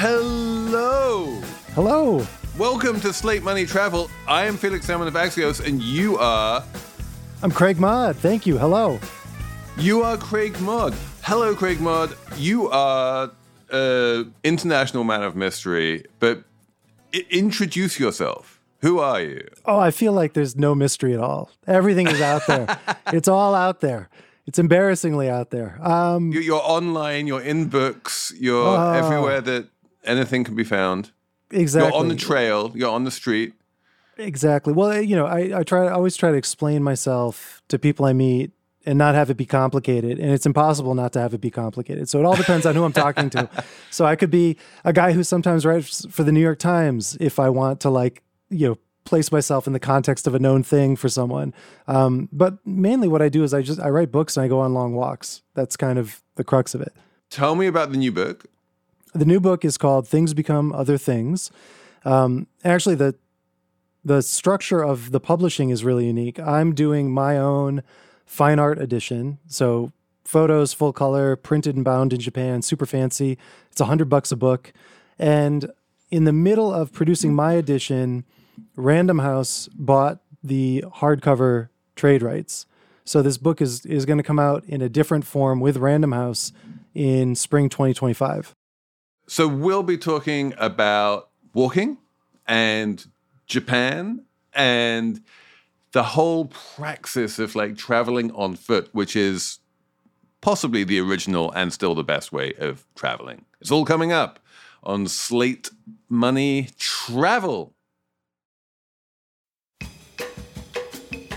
Hello. Hello. Welcome to Slate Money Travel. I am Felix Salmon of Axios, and you are. I'm Craig Mod. Thank you. Hello. You are Craig Mod. Hello, Craig Mod. You are an international man of mystery, but I- introduce yourself. Who are you? Oh, I feel like there's no mystery at all. Everything is out there. it's all out there. It's embarrassingly out there. Um, You- You're online, you're in books, you're Oh. everywhere that anything can be found. exactly. You're on the trail, you're on the street. Exactly. Well, you know, I, I try. I always try to explain myself to people I meet and not have it be complicated. And it's impossible not to have it be complicated. So it all depends on who I'm talking to. So I could be a guy who sometimes writes for the New York Times if I want to, like, you know, place myself in the context of a known thing for someone. Um, but mainly, what I do is I just I write books and I go on long walks. That's kind of the crux of it. Tell me about the new book. The new book is called Things Become Other Things. Um, actually, the the structure of the publishing is really unique. I'm doing my own fine art edition, so photos, full color, printed and bound in Japan, super fancy. It's a hundred bucks a book, and in the middle of producing my edition, Random House bought the hardcover trade rights. So this book is is going to come out in a different form with Random House in spring 2025. So we'll be talking about walking and Japan and the whole praxis of like traveling on foot, which is possibly the original and still the best way of traveling. It's all coming up on Slate Money Travel.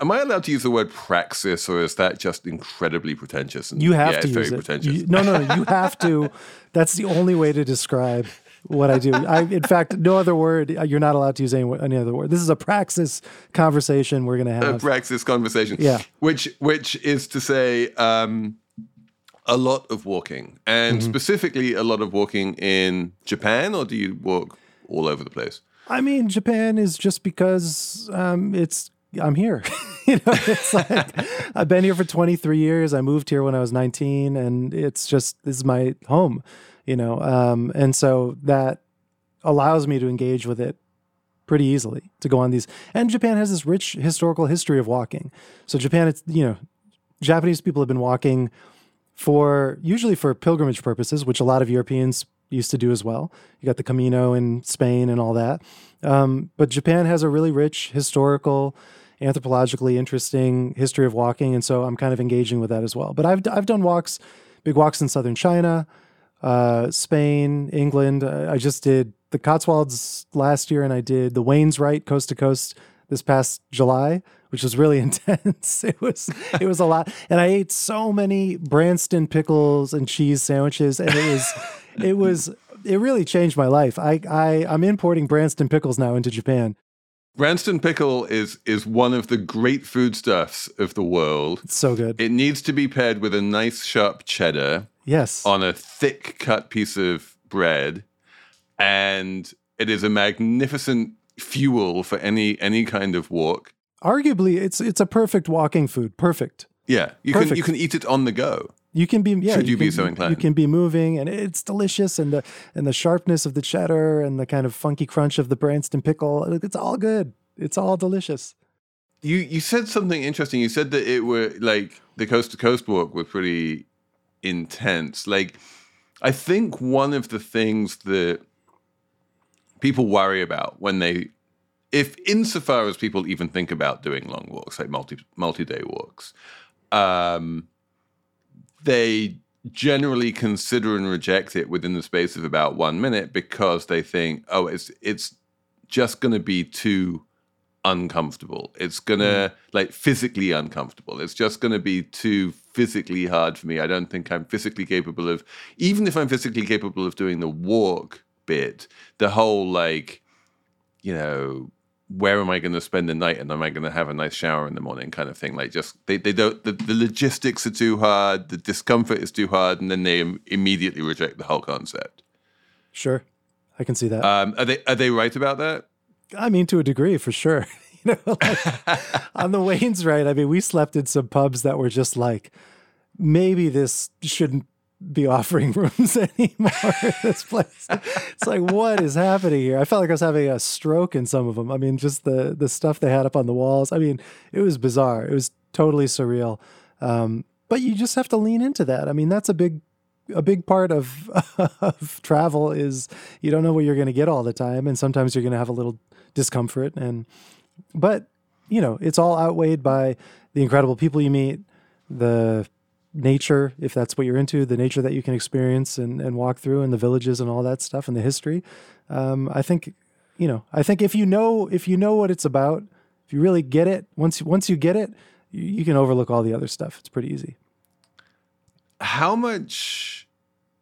Am I allowed to use the word praxis, or is that just incredibly pretentious? And, You have yeah, to it's use very it. pretentious. You- no, no, no. You have to. That's the only way to describe what I do. I, in fact, no other word. You're not allowed to use any, any other word. This is a praxis conversation we're going to have. a praxis conversation. Yeah. Which which is to say, um, a lot of walking, and Mm-hmm. specifically a lot of walking in Japan, or do you walk all over the place? I mean, Japan is just because um, it's. I'm here. you know, it's like I've been here for 23 years. I moved here when I was 19, and it's just this is my home. You know, um, and so that allows me to engage with it pretty easily to go on these. And Japan has this rich historical history of walking. So Japan, it's you know, Japanese people have been walking for usually for pilgrimage purposes, which a lot of Europeans used to do as well. You got the Camino in Spain and all that. Um, but Japan has a really rich historical, anthropologically interesting history of walking, and so I'm kind of engaging with that as well. But I've I've done walks, big walks in southern China, uh, Spain, England. I just did the Cotswolds last year, and I did the Wainwright's coast to coast this past July, which was really intense. It was it was a lot, and I ate so many Branston pickles and cheese sandwiches, and it was it was it really changed my life. I I I'm importing Branston pickles now into Japan. Branston pickle is is one of the great foodstuffs of the world. It's so good. It needs to be paired with a nice sharp cheddar yes. on a thick cut piece of bread, and it is a magnificent fuel for any any kind of walk. Arguably, it's it's a perfect walking food. Perfect. Yeah, you can you can eat it on the go. You can be yeah. Should you be can, so inclined. You can be moving, and it's delicious, and the and the sharpness of the cheddar, and the kind of funky crunch of the Branston pickle. It's all good. It's all delicious. You you said something interesting. You said that it were like the coast to coast walk were pretty intense. Like I think one of the things that people worry about when they if insofar as people even think about doing long walks, like multi multi day walks, um, they generally consider and reject it within the space of about one minute because they think, oh, it's it's just going to be too uncomfortable. It's gonna mm. like physically uncomfortable. It's just gonna be too physically hard for me. I don't think I'm physically capable of even if I'm physically capable of doing the walk bit, the whole like, you know, where am I going to spend the night and am I going to have a nice shower in the morning kind of thing. Like just they, they don't the, the logistics are too hard, the discomfort is too hard, and then they Im- immediately reject the whole concept. Sure, I can see that. Um, are they are they right about that? I mean, to a degree, for sure. you know, like, on the Wainwright's. I mean, we slept in some pubs that were just like, maybe this shouldn't be offering rooms anymore in this place. It's like, what is happening here? I felt like I was having a stroke in some of them. I mean, just the the stuff they had up on the walls. I mean, it was bizarre. It was totally surreal. Um, but you just have to lean into that. I mean, that's a big a big part of of travel is you don't know what you're going to get all the time, and sometimes you're going to have a little discomfort. And but you know, it's all outweighed by the incredible people you meet, the nature, if that's what you're into, the nature that you can experience and, and walk through, and the villages and all that stuff, and the history. Um, I think, you know, I think if you know if you know what it's about, if you really get it, once once you get it, you, you can overlook all the other stuff. It's pretty easy. How much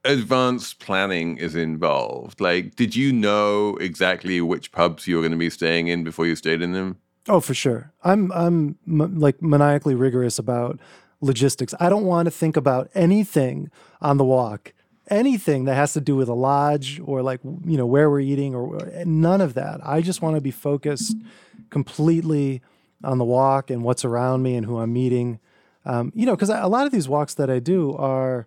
advanced planning is involved? Like, did you know exactly which pubs you were going to be staying in before you stayed in them? Oh, for sure. I'm I'm m- like maniacally rigorous about logistics. I don't want to think about anything on the walk, anything that has to do with a lodge or like you know where we're eating or none of that. I just want to be focused completely on the walk and what's around me and who I'm meeting. Um, you know, because a lot of these walks that I do are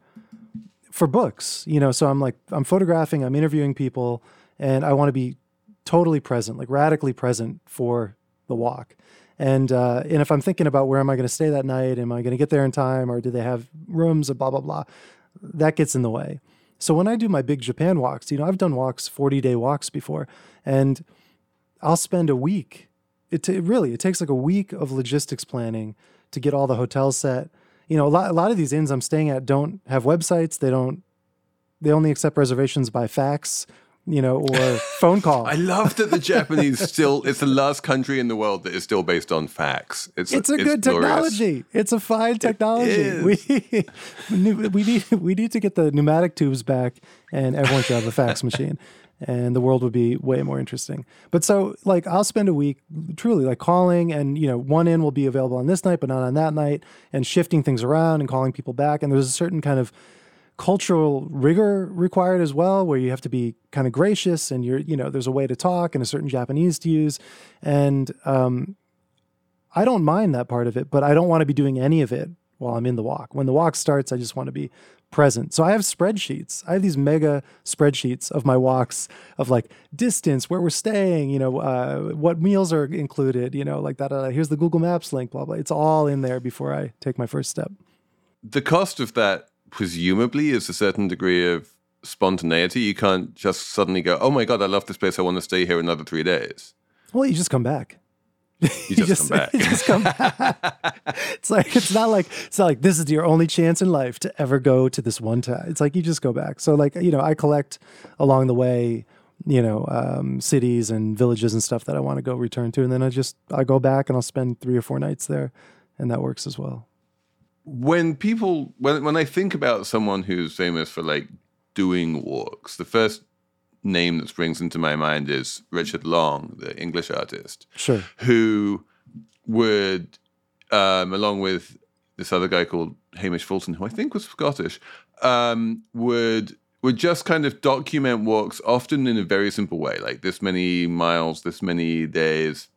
for books. You know, so I'm like I'm photographing, I'm interviewing people, and I want to be totally present, like radically present for the walk. And uh, and if I'm thinking about where am I going to stay that night, am I going to get there in time, or do they have rooms, or blah blah blah, that gets in the way. So when I do my big Japan walks, you know, I've done walks, 40 day walks before, and I'll spend a week. It, t- really it takes like a week of logistics planning to get all the hotels set. You know, a lot a lot of these inns I'm staying at don't have websites. They don't. They only accept reservations by fax you know, or phone call. I love that the Japanese still, it's the last country in the world that is still based on fax. It's, it's a it's good glorious. technology. It's a fine technology. We, we need, we need to get the pneumatic tubes back and everyone should have a fax machine and the world would be way more interesting. But so like I'll spend a week truly like calling and you know one inn will be available on this night but not on that night and shifting things around and calling people back and there's a certain kind of cultural rigor required as well, where you have to be kind of gracious and you're, you know, there's a way to talk and a certain Japanese to use. And um, I don't mind that part of it, but I don't want to be doing any of it while I'm in the walk. When the walk starts, I just want to be present. So I have spreadsheets. I have these mega spreadsheets of my walks of like distance, where we're staying, you know, uh, what meals are included, you know, like that. Uh, here's the Google Maps link, blah, blah. It's all in there before I take my first step. The cost of that presumably is a certain degree of spontaneity. You can't just suddenly go, "Oh my god, I love this place. I want to stay here another three days." Well, you just come back. You just, just come back. just come back. it's like it's not like it's not like this is your only chance in life to ever go to this one time. It's like you just go back. So like you know, I collect along the way, you know, um, cities and villages and stuff that I want to go return to, and then I just I go back and I'll spend three or four nights there, and that works as well when people when when I think about someone who's famous for like doing walks, the first name that springs into my mind is Richard Long, the English artist. Sure. Who would um, along with this other guy called Hamish Fulton, who I think was Scottish, um, would would just kind of document walks often in a very simple way, like this many miles, this many days.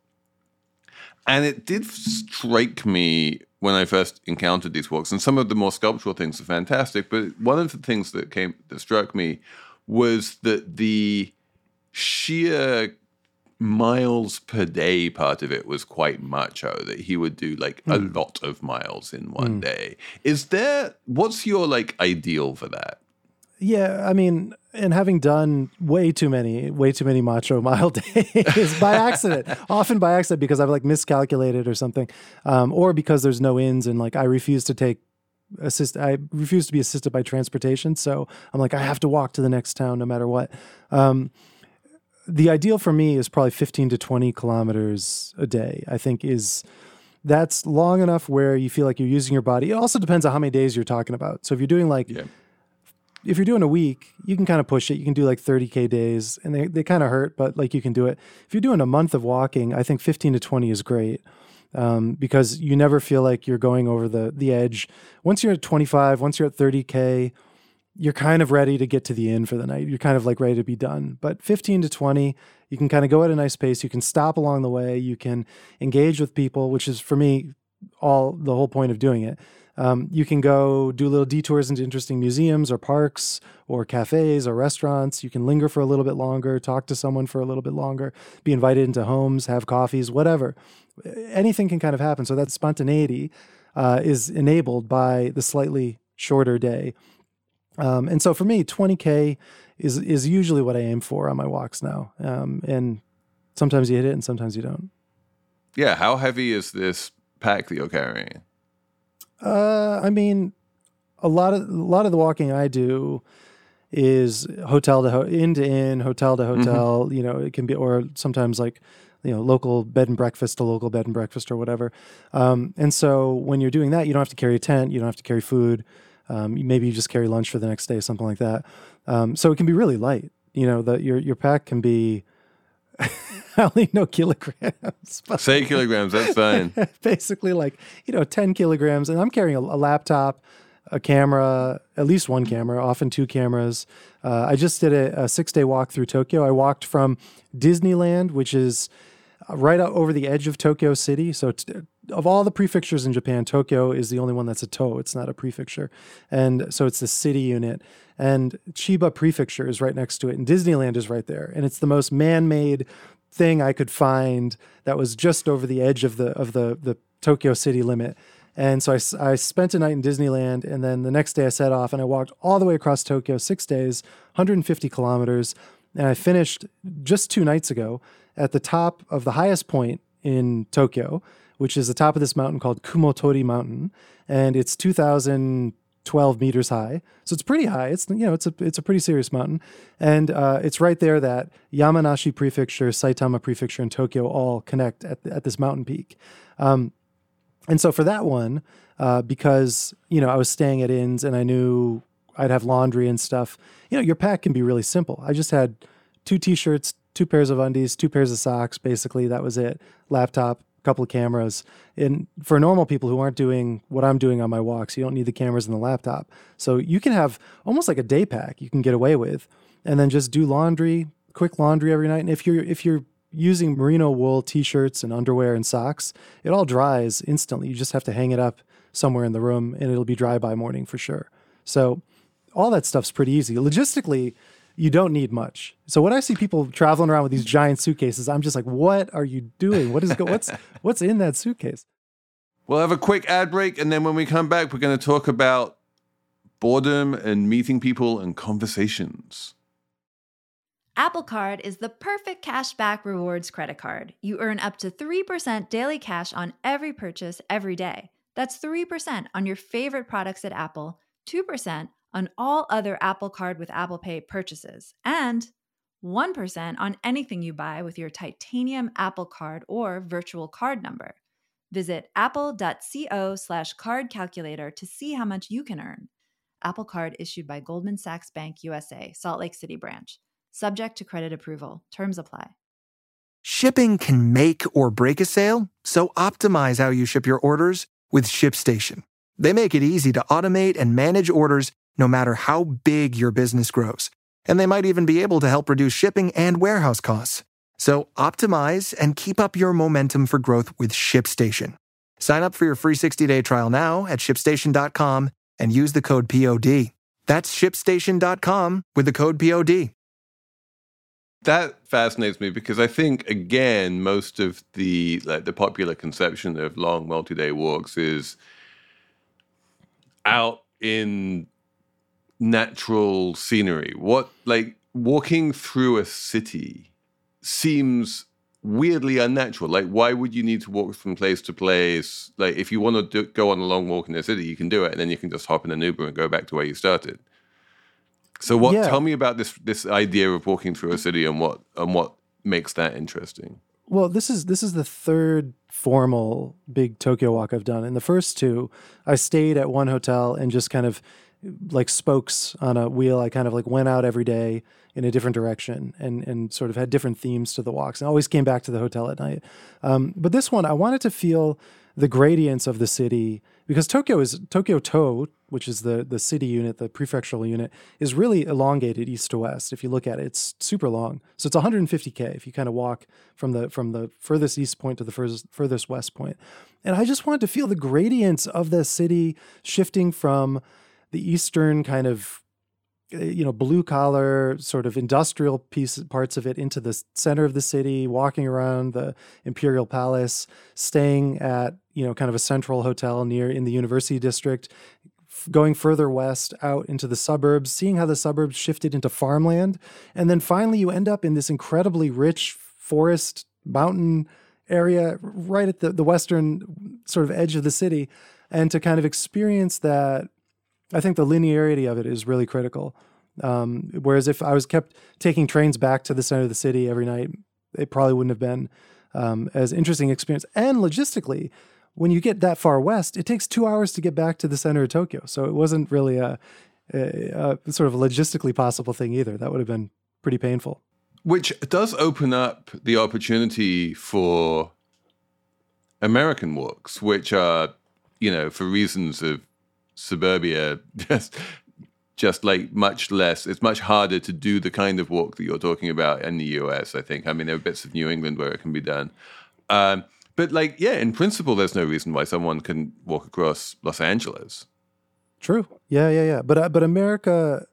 And it did strike me when I first encountered these walks, and some of the more sculptural things are fantastic. But one of the things that came that struck me was that the sheer miles per day part of it was quite macho that he would do like mm. a hmm. lot of miles in one mm. day is there what's your like ideal for that yeah i mean and having done way too many, way too many macho mile days by accident, often by accident because I've like miscalculated or something, um, or because there's no inns and like I refuse to take assist. I refuse to be assisted by transportation, so I'm like I have to walk to the next town no matter what. Um, the ideal for me is probably 15 to 20 kilometers a day. I think is that's long enough where you feel like you're using your body. It also depends on how many days you're talking about. So if you're doing like yeah if you're doing a week, you can kind of push it. You can do like 30k days, and they they kind of hurt, but like you can do it. If you're doing a month of walking, I think 15 to 20 is great. Um, because you never feel like you're going over the the edge. Once you're at 25, once you're at 30k, you're kind of ready to get to the end for the night. You're kind of like ready to be done. But 15 to 20, you can kind of go at a nice pace. You can stop along the way. You can engage with people, which is for me all the whole point of doing it. Um, you can go do little detours into interesting museums or parks or cafes or restaurants. You can linger for a little bit longer, talk to someone for a little bit longer, be invited into homes, have coffees, whatever. Anything can kind of happen. So that spontaneity uh, is enabled by the slightly shorter day. Um, and so for me, 20K is, is usually what I aim for on my walks now. Um, and sometimes you hit it and sometimes you don't. Yeah. How heavy is this pack that you're carrying? Uh, I mean, a lot of a lot of the walking I do is hotel to ho- inn to inn, hotel to hotel. You know, it can be or sometimes like you know local bed and breakfast to local bed and breakfast or whatever. Um, and so when you're doing that, you don't have to carry a tent, you don't have to carry food. Um, maybe you just carry lunch for the next day, something like that. Um, so it can be really light. You know, that your your pack can be. I only know kilograms. Say kilograms. That's fine. basically like you know 10 kilograms and i'm carrying a, a laptop a camera at least one camera often two cameras uh, i just did a, a six day walk through tokyo i walked from disneyland which is right out over the edge of tokyo city so t- of all the prefectures in japan tokyo is the only one that's a to. it's not a prefecture. And so it's the city unit. And chiba prefecture is right next to it and disneyland is right there. And it's the most man-made thing I could find that was just over the edge of the of the the Tokyo city limit. And so I, I spent a night in Disneyland, and then the next day I set off and I walked all the way across Tokyo, six days, 150 kilometers, and I finished just two nights ago at the top of the highest point in Tokyo, which is the top of this mountain called Kumotori Mountain, and it's 2,012 meters high. So it's pretty high. It's you know it's a it's a pretty serious mountain, and uh, it's right there that Yamanashi Prefecture, Saitama Prefecture, and Tokyo all connect at at this mountain peak. Um, and so for that one, uh, because you know I was staying at inns and I knew I'd have laundry and stuff. You know, your pack can be really simple. I just had two t-shirts, two pairs of undies, two pairs of socks. Basically, that was it. Laptop, couple of cameras. And for normal people who aren't doing what I'm doing on my walks, you don't need the cameras and the laptop. So you can have almost like a day pack you can get away with, and then just do laundry, quick laundry every night. And if you're if you're using merino wool t-shirts and underwear and socks, it all dries instantly. You just have to hang it up somewhere in the room, and it'll be dry by morning for sure. So all that stuff's pretty easy. Logistically, you don't need much. So when I see people traveling around with these giant suitcases, I'm just like, what are you doing? What is go- what's what's in that suitcase? We'll have a quick ad break, and then when we come back, we're going to talk about boredom and meeting people and conversations. Apple Card is the perfect cashback rewards credit card. You earn up to 3% daily cash on every purchase every day. That's 3% on your favorite products at Apple, 2% on all other Apple Card with Apple Pay purchases, and 1% on anything you buy with your titanium Apple Card or virtual card number. Visit apple.co slash card calculator to see how much you can earn. Apple Card issued by Goldman Sachs Bank USA, Salt Lake City branch. Subject to credit approval. Terms apply. Shipping can make or break a sale, so optimize how you ship your orders with ShipStation. They make it easy to automate and manage orders no matter how big your business grows. And they might even be able to help reduce shipping and warehouse costs. So optimize and keep up your momentum for growth with ShipStation. Sign up for your free 60-day trial now at shipstation.com and use the code POD. That's shipstation.com with the code POD. That fascinates me because I think again most of the like the popular conception of long multi-day walks is out in natural scenery. What like walking through a city seems weirdly unnatural. Like why would you need to walk from place to place? Like if you want to do, go on a long walk in the city, you can do it and then you can just hop in an Uber and go back to where you started. So what? Yeah. Tell me about this this idea of walking through a city and what and what makes that interesting. Well, this is this is the third formal big Tokyo walk I've done. In the first two, I stayed at one hotel and just kind of like spokes on a wheel. I kind of like went out every day in a different direction and and sort of had different themes to the walks and always came back to the hotel at night. Um, but this one, I wanted to feel the gradients of the city because Tokyo is Tokyo To, which is the the city unit, the prefectural unit, is really elongated east to west. If you look at it, it's super long. So it's 150k if you kind of walk from the from the furthest east point to the furthest furthest west point. And I just wanted to feel the gradients of the city shifting from the eastern kind of eh, you know blue collar sort of industrial piece parts of it into the center of the city walking around the imperial palace staying at you know kind of a central hotel near in the university district going further west out into the suburbs seeing how the suburbs shifted into farmland. And then finally you end up in this incredibly rich forest mountain area right at the, the western sort of edge of the city. And to kind of experience that I think the linearity of it is really critical. Um, whereas if I was kept taking trains back to the center of the city every night, it probably wouldn't have been um, as interesting experience. And logistically, when you get that far west, it takes two hours to get back to the center of Tokyo. So it wasn't really a, a, a sort of logistically possible thing either. That would have been pretty painful. Which does open up the opportunity for American walks, which are, you know, for reasons of suburbia just just like much less it's much harder to do the kind of walk that you're talking about in the us i think. I mean there are bits of new england where it can be done. Um, but like yeah in principle there's no reason why someone can walk across los angeles. True. Yeah yeah yeah. But uh, but america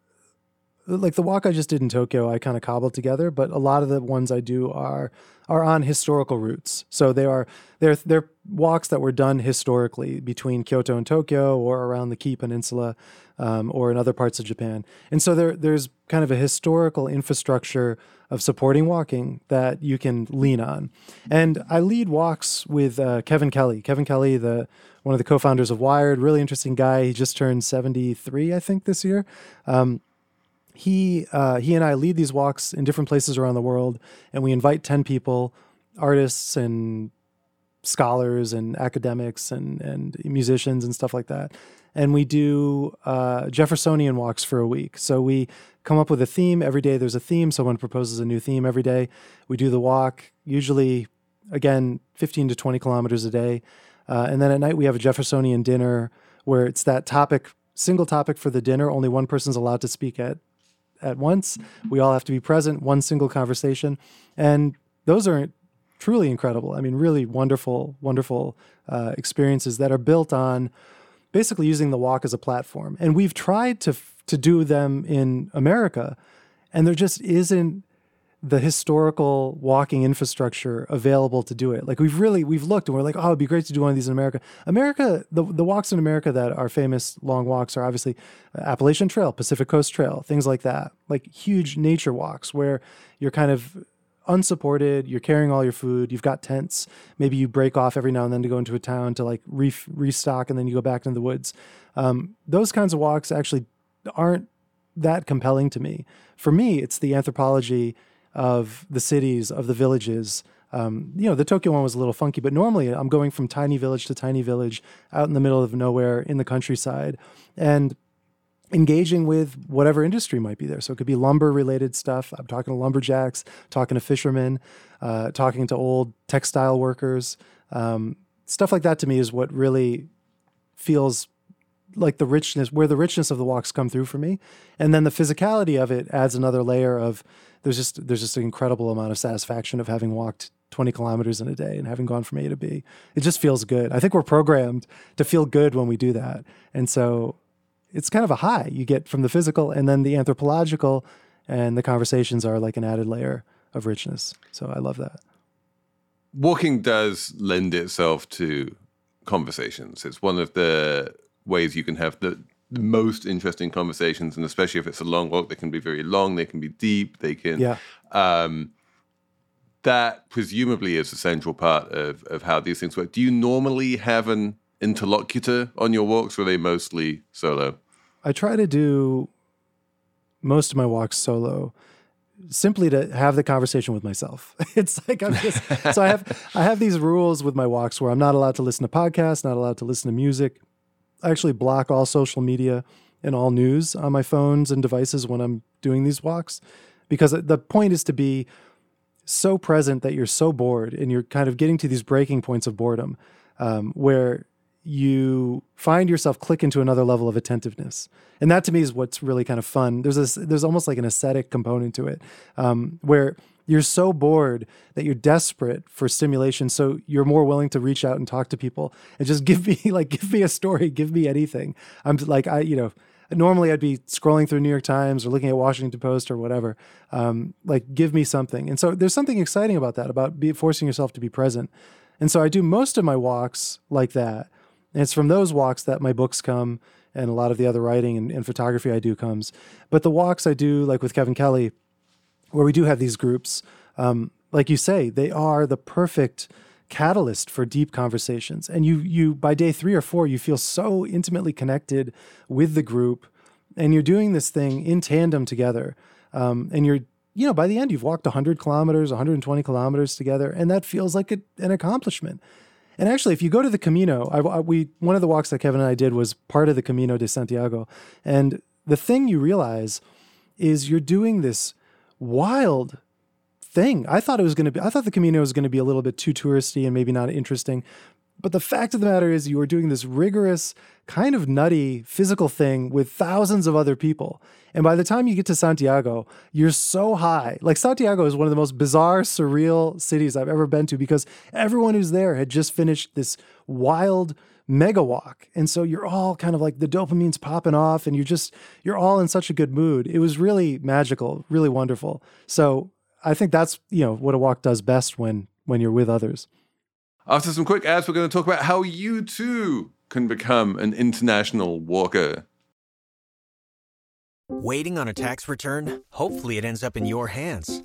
like the walk I just did in Tokyo, I kind of cobbled together, but a lot of the ones I do are are on historical routes. So they are they're they're walks that were done historically between Kyoto and Tokyo, or around the Kii Peninsula, um, or in other parts of Japan. And so there there's kind of a historical infrastructure of supporting walking that you can lean on. And I lead walks with uh, Kevin Kelly. Kevin Kelly, the one of the co-founders of Wired, really interesting guy. He just turned 73, I think, this year. Um, he uh, he and I lead these walks in different places around the world, and we invite ten people, artists and scholars and academics and and musicians and stuff like that, and we do uh, Jeffersonian walks for a week. So we come up with a theme every day. There's a theme. Someone proposes a new theme every day. We do the walk usually again 15 to 20 kilometers a day, uh, and then at night we have a Jeffersonian dinner where it's that topic single topic for the dinner. Only one person's allowed to speak at at once. We all have to be present, one single conversation. And those are truly incredible. I mean, really wonderful, wonderful uh, experiences that are built on basically using the walk as a platform. And we've tried to to do them in America, and there just isn't the historical walking infrastructure available to do it. Like we've really we've looked and we're like, oh, it'd be great to do one of these in America. America, the the walks in America that are famous long walks are obviously uh, Appalachian Trail, Pacific Coast Trail, things like that. Like huge nature walks where you're kind of unsupported, you're carrying all your food, you've got tents, maybe you break off every now and then to go into a town to like re- restock and then you go back into the woods. Um, those kinds of walks actually aren't that compelling to me. For me, it's the anthropology of the cities, of the villages. Um, you know, the Tokyo one was a little funky, but normally I'm going from tiny village to tiny village out in the middle of nowhere in the countryside and engaging with whatever industry might be there. So it could be lumber related stuff. I'm talking to lumberjacks, talking to fishermen, uh, talking to old textile workers. Um, stuff like that to me is what really feels like the richness, where the richness of the walks come through for me. And then the physicality of it adds another layer of there's just there's just an incredible amount of satisfaction of having walked 20 kilometers in a day and having gone from A to B. It just feels good. I think we're programmed to feel good when we do that. And so it's kind of a high you get from the physical and then the anthropological and the conversations are like an added layer of richness. So I love that. Walking does lend itself to conversations. It's one of the ways you can have the the most interesting conversations, and especially if it's a long walk, they can be very long, they can be deep, they can. Yeah. Um, that presumably is a central part of, of how these things work. Do you normally have an interlocutor on your walks, or are they mostly solo? I try to do most of my walks solo simply to have the conversation with myself. It's like I'm just so I have I have these rules with my walks where I'm not allowed to listen to podcasts, not allowed to listen to music. I actually block all social media and all news on my phones and devices when I'm doing these walks because the point is to be so present that you're so bored and you're kind of getting to these breaking points of boredom um, where you find yourself click into another level of attentiveness. And that to me is what's really kind of fun. There's this there's almost like an ascetic component to it um, where you're so bored that you're desperate for stimulation so you're more willing to reach out and talk to people and just give me like give me a story give me anything i'm like i you know normally I'd be scrolling through New York Times or looking at Washington Post or whatever. Um, like, give me something. And so there's something exciting about that, about be, forcing yourself to be present. And so I do most of my walks like that. And it's from those walks that my books come and a lot of the other writing and, and photography I do comes. But the walks I do, like with Kevin Kelly, where we do have these groups, um, like you say, they are the perfect catalyst for deep conversations. And you you by day 3 or 4 you feel so intimately connected with the group and you're doing this thing in tandem together. Um, and you're you know by the end you've walked 100 kilometers 120 kilometers together and that feels like a, an accomplishment and actually if you go to the camino I, I, we one of the walks that kevin and i did was part of the camino de santiago and the thing you realize is you're doing this wild thing. I thought it was going to be, I thought the Camino was going to be a little bit too touristy and maybe not interesting. But the fact of the matter is, you are doing this rigorous, kind of nutty physical thing with thousands of other people. And by the time you get to Santiago, you're so high. Like, Santiago is one of the most bizarre, surreal cities I've ever been to because everyone who's there had just finished this wild mega walk. And so you're all kind of like the dopamine's popping off and you're just, you're all in such a good mood. It was really magical, really wonderful. So I think that's you know what a walk does best when when you're with others. After some quick ads, we're going to talk about how you too can become an international walker. Waiting on a tax return? Hopefully, it ends up in your hands.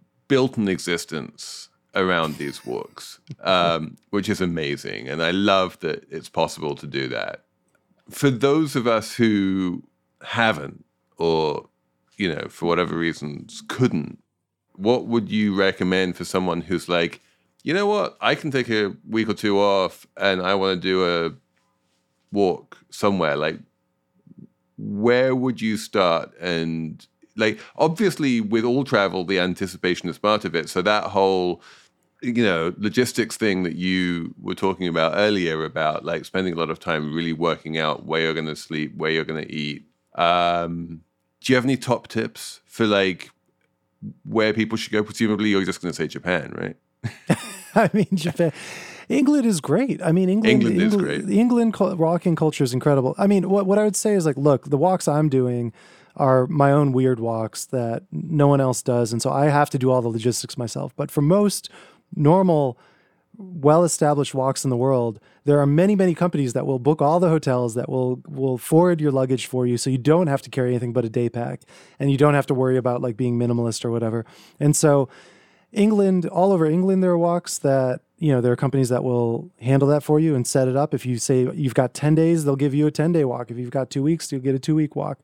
built an existence around these walks, um, which is amazing. And I love that it's possible to do that. For those of us who haven't or you know, for whatever reasons, couldn't, what would you recommend for someone who's like, you know what, I can take a week or two off and I want to do a walk somewhere? Like, where would you start? And like, obviously, with all travel, the anticipation is part of it. So that whole you know logistics thing that you were talking about earlier about like spending a lot of time really working out where you're going to sleep where you're going to eat um do you have any top tips for like where people should go? Presumably, you're just going to say Japan, right? I mean, Japan. England is great. I mean, England, England, England is great. England rocking culture is incredible. I mean, what what I would say is like, look, the walks I'm doing are my own weird walks that no one else does, and so I have to do all the logistics myself. But for most normal well established walks in the world, there are many, many companies that will book all the hotels that will will forward your luggage for you so you don't have to carry anything but a day pack and you don't have to worry about like being minimalist or whatever. And so England, all over England, there are walks that, you know, there are companies that will handle that for you and set it up. If you say you've got 10 days, they'll give you a 10 day walk. If you've got two weeks, you'll get a two week walk.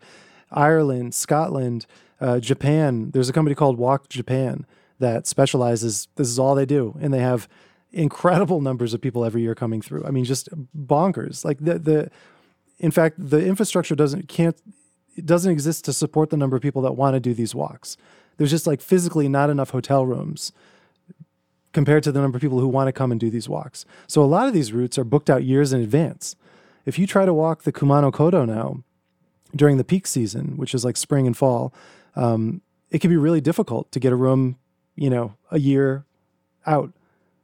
Ireland, Scotland, uh, Japan, there's a company called Walk Japan that specializes, this is all they do. And they have incredible numbers of people every year coming through. I mean, just bonkers. Like the the in fact, the infrastructure doesn't can't it doesn't exist to support the number of people that want to do these walks. There's just like physically not enough hotel rooms compared to the number of people who want to come and do these walks. So a lot of these routes are booked out years in advance. If you try to walk the Kumano Kodo now during the peak season, which is like spring and fall, um, it can be really difficult to get a room, you know, a year out.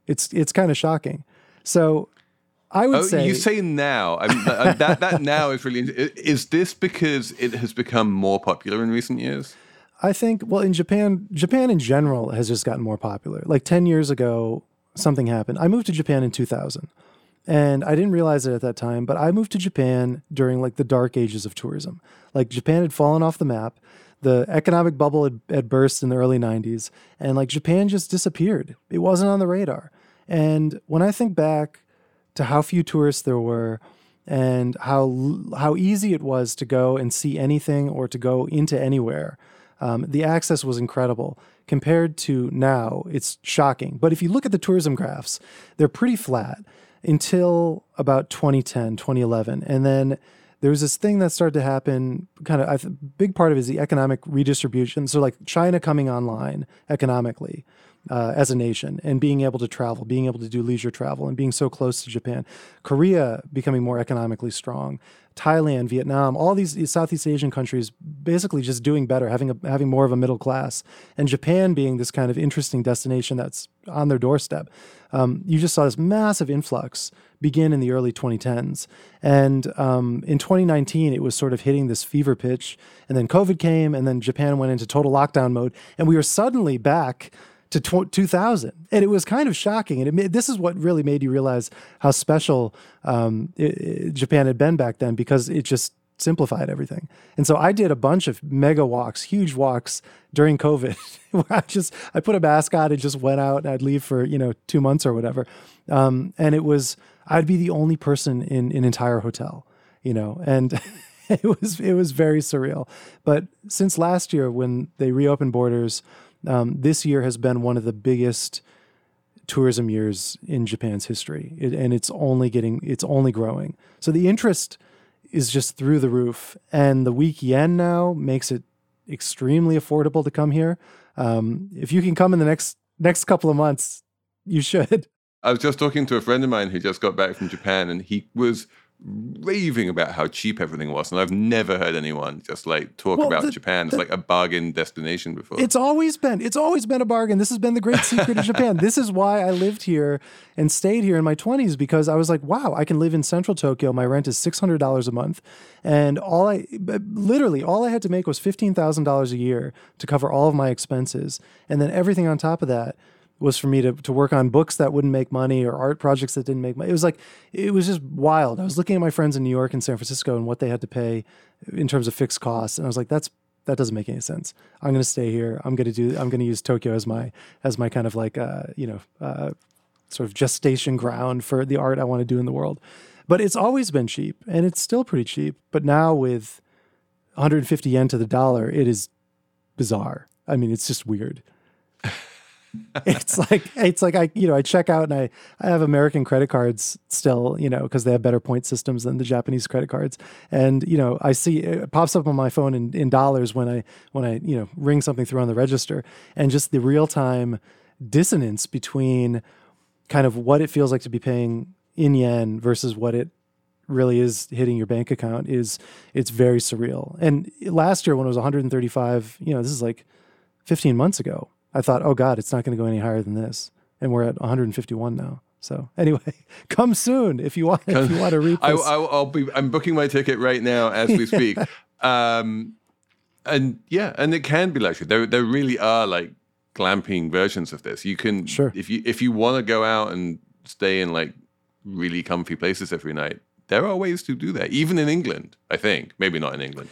It's it's kind of shocking. So I would oh, say you say now. I mean, uh, that that now is really. Is this because it has become more popular in recent years? I think. Well, in Japan, Japan in general has just gotten more popular. Like ten years ago, something happened. I moved to Japan in 2000, And I didn't realize it at that time, but I moved to Japan during like the dark ages of tourism. Like Japan had fallen off the map. The economic bubble had, had burst in the early 90s, and like Japan just disappeared. It wasn't on the radar. And when I think back to how few tourists there were, and how how easy it was to go and see anything or to go into anywhere. Um, the access was incredible. Compared to now, it's shocking. But if you look at the tourism graphs, they're pretty flat until about 2010, 2011. And then there was this thing that started to happen kind of a big part of it is the economic redistribution so like china coming online economically uh, as a nation and being able to travel, being able to do leisure travel, and being so close to Japan. Korea becoming more economically strong. Thailand, Vietnam, all these, Southeast Asian countries basically just doing better, having a, having more of a middle class, and Japan being this kind of interesting destination that's on their doorstep. Um, you just saw this massive influx begin in the early 2010s, and um, in 2019 it was sort of hitting this fever pitch, and then COVID came, and then Japan went into total lockdown mode, and we were suddenly back to 2000 and it was kind of shocking. And this is what really made you realize how special um, it, it, japan had been back then because it just simplified everything. And so i did a bunch of mega walks huge walks during covid. Where i just i put a mask on and just went out and i'd leave for you know two months or whatever. Um, and it was i'd be the only person in an entire hotel you know and it was it was very surreal. But since last year when they reopened borders um, this year has been one of the biggest tourism years in Japan's history, it, and it's only getting it's only growing. So the interest is just through the roof, and the weak yen now makes it extremely affordable to come here. Um, if you can come in the next next couple of months, you should. I was just talking to a friend of mine who just got back from Japan, and he was raving about how cheap everything was, and I've never heard anyone just like talk well, about the, Japan as like a bargain destination before. It's always been. It's always been a bargain. This has been the great secret of Japan. This is why I lived here and stayed here in my twenties because I was like, wow, I can live in central Tokyo. My rent is six hundred dollars a month, and all I literally all I had to make was fifteen thousand dollars a year to cover all of my expenses, and then everything on top of that was for me to, to work on books that wouldn't make money or art projects that didn't make money. It was like, it was just wild. I was looking at my friends in New York and San Francisco and what they had to pay in terms of fixed costs. And I was like, that's, that doesn't make any sense. I'm going to stay here. I'm going to do, I'm going to use Tokyo as my, as my kind of like, uh, you know, uh, sort of gestation ground for the art I want to do in the world. But it's always been cheap and it's still pretty cheap. But now with 150 yen to the dollar, it is bizarre. I mean, it's just weird. it's like it's like I you know I check out and I I have American credit cards still you know because they have better point systems than the Japanese credit cards. And you know I see it pops up on my phone in, in dollars when I when I you know ring something through on the register. And just the real time dissonance between kind of what it feels like to be paying in yen versus what it really is hitting your bank account is it's very surreal. And last year when it was 135 you know this is like 15 months ago I thought, oh God, it's not going to go any higher than this, and we're at 151 now. So anyway, come soon if you want. If you want to read this. I, will be. I'm booking my ticket right now as we speak. um, and yeah, and it can be luxury. There, there really are like glamping versions of this. You can, sure. if you if you want to go out and stay in like really comfy places every night, there are ways to do that. Even in England, I think. Maybe not in England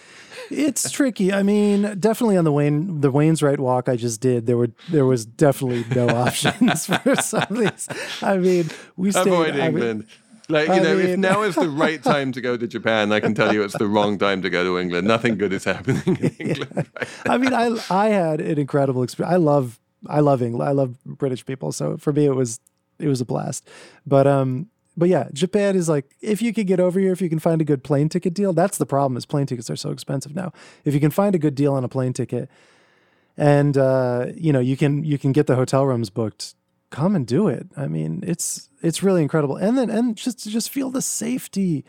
it's tricky. I mean, definitely on the Wayne the Wainwright's walk I just did, there were there was definitely no options for some of these. I mean, we stayed. Avoid England. mean, like you I know, mean, if now is the right time to go to Japan, I can tell you it's the wrong time to go to England. Nothing good is happening in England. Right I mean, I I had an incredible experience. I love I love England. I love British people. So for me, it was it was a blast. But um, but yeah, Japan is like if you could get over here, if you can find a good plane ticket deal. That's the problem is plane tickets are so expensive now. If you can find a good deal on a plane ticket, and uh, you know you can you can get the hotel rooms booked, come and do it. I mean, it's it's really incredible. And then and just just feel the safety,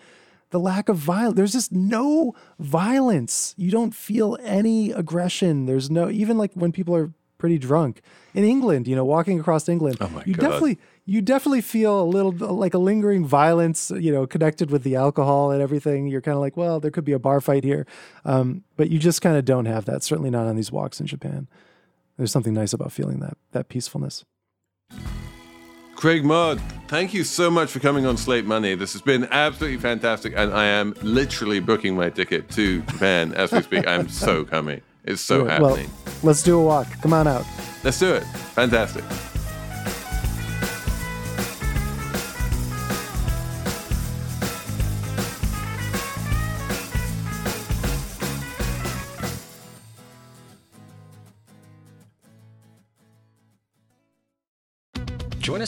the lack of violence. There's just no violence. You don't feel any aggression. There's no even like when people are pretty drunk in England. You know, walking across England, oh my you God. definitely you definitely feel a little like a lingering violence, you know, connected with the alcohol and everything. You're kind of like, well, there could be a bar fight here, um, but you just kind of don't have that. Certainly not on these walks in Japan. There's something nice about feeling that that peacefulness. Craig Mod, thank you so much for coming on Slate Money. This has been absolutely fantastic, and I am literally booking my ticket to Japan as we speak. I'm so coming. It's so happening. Well, let's do a walk. Come on out. Let's do it. Fantastic.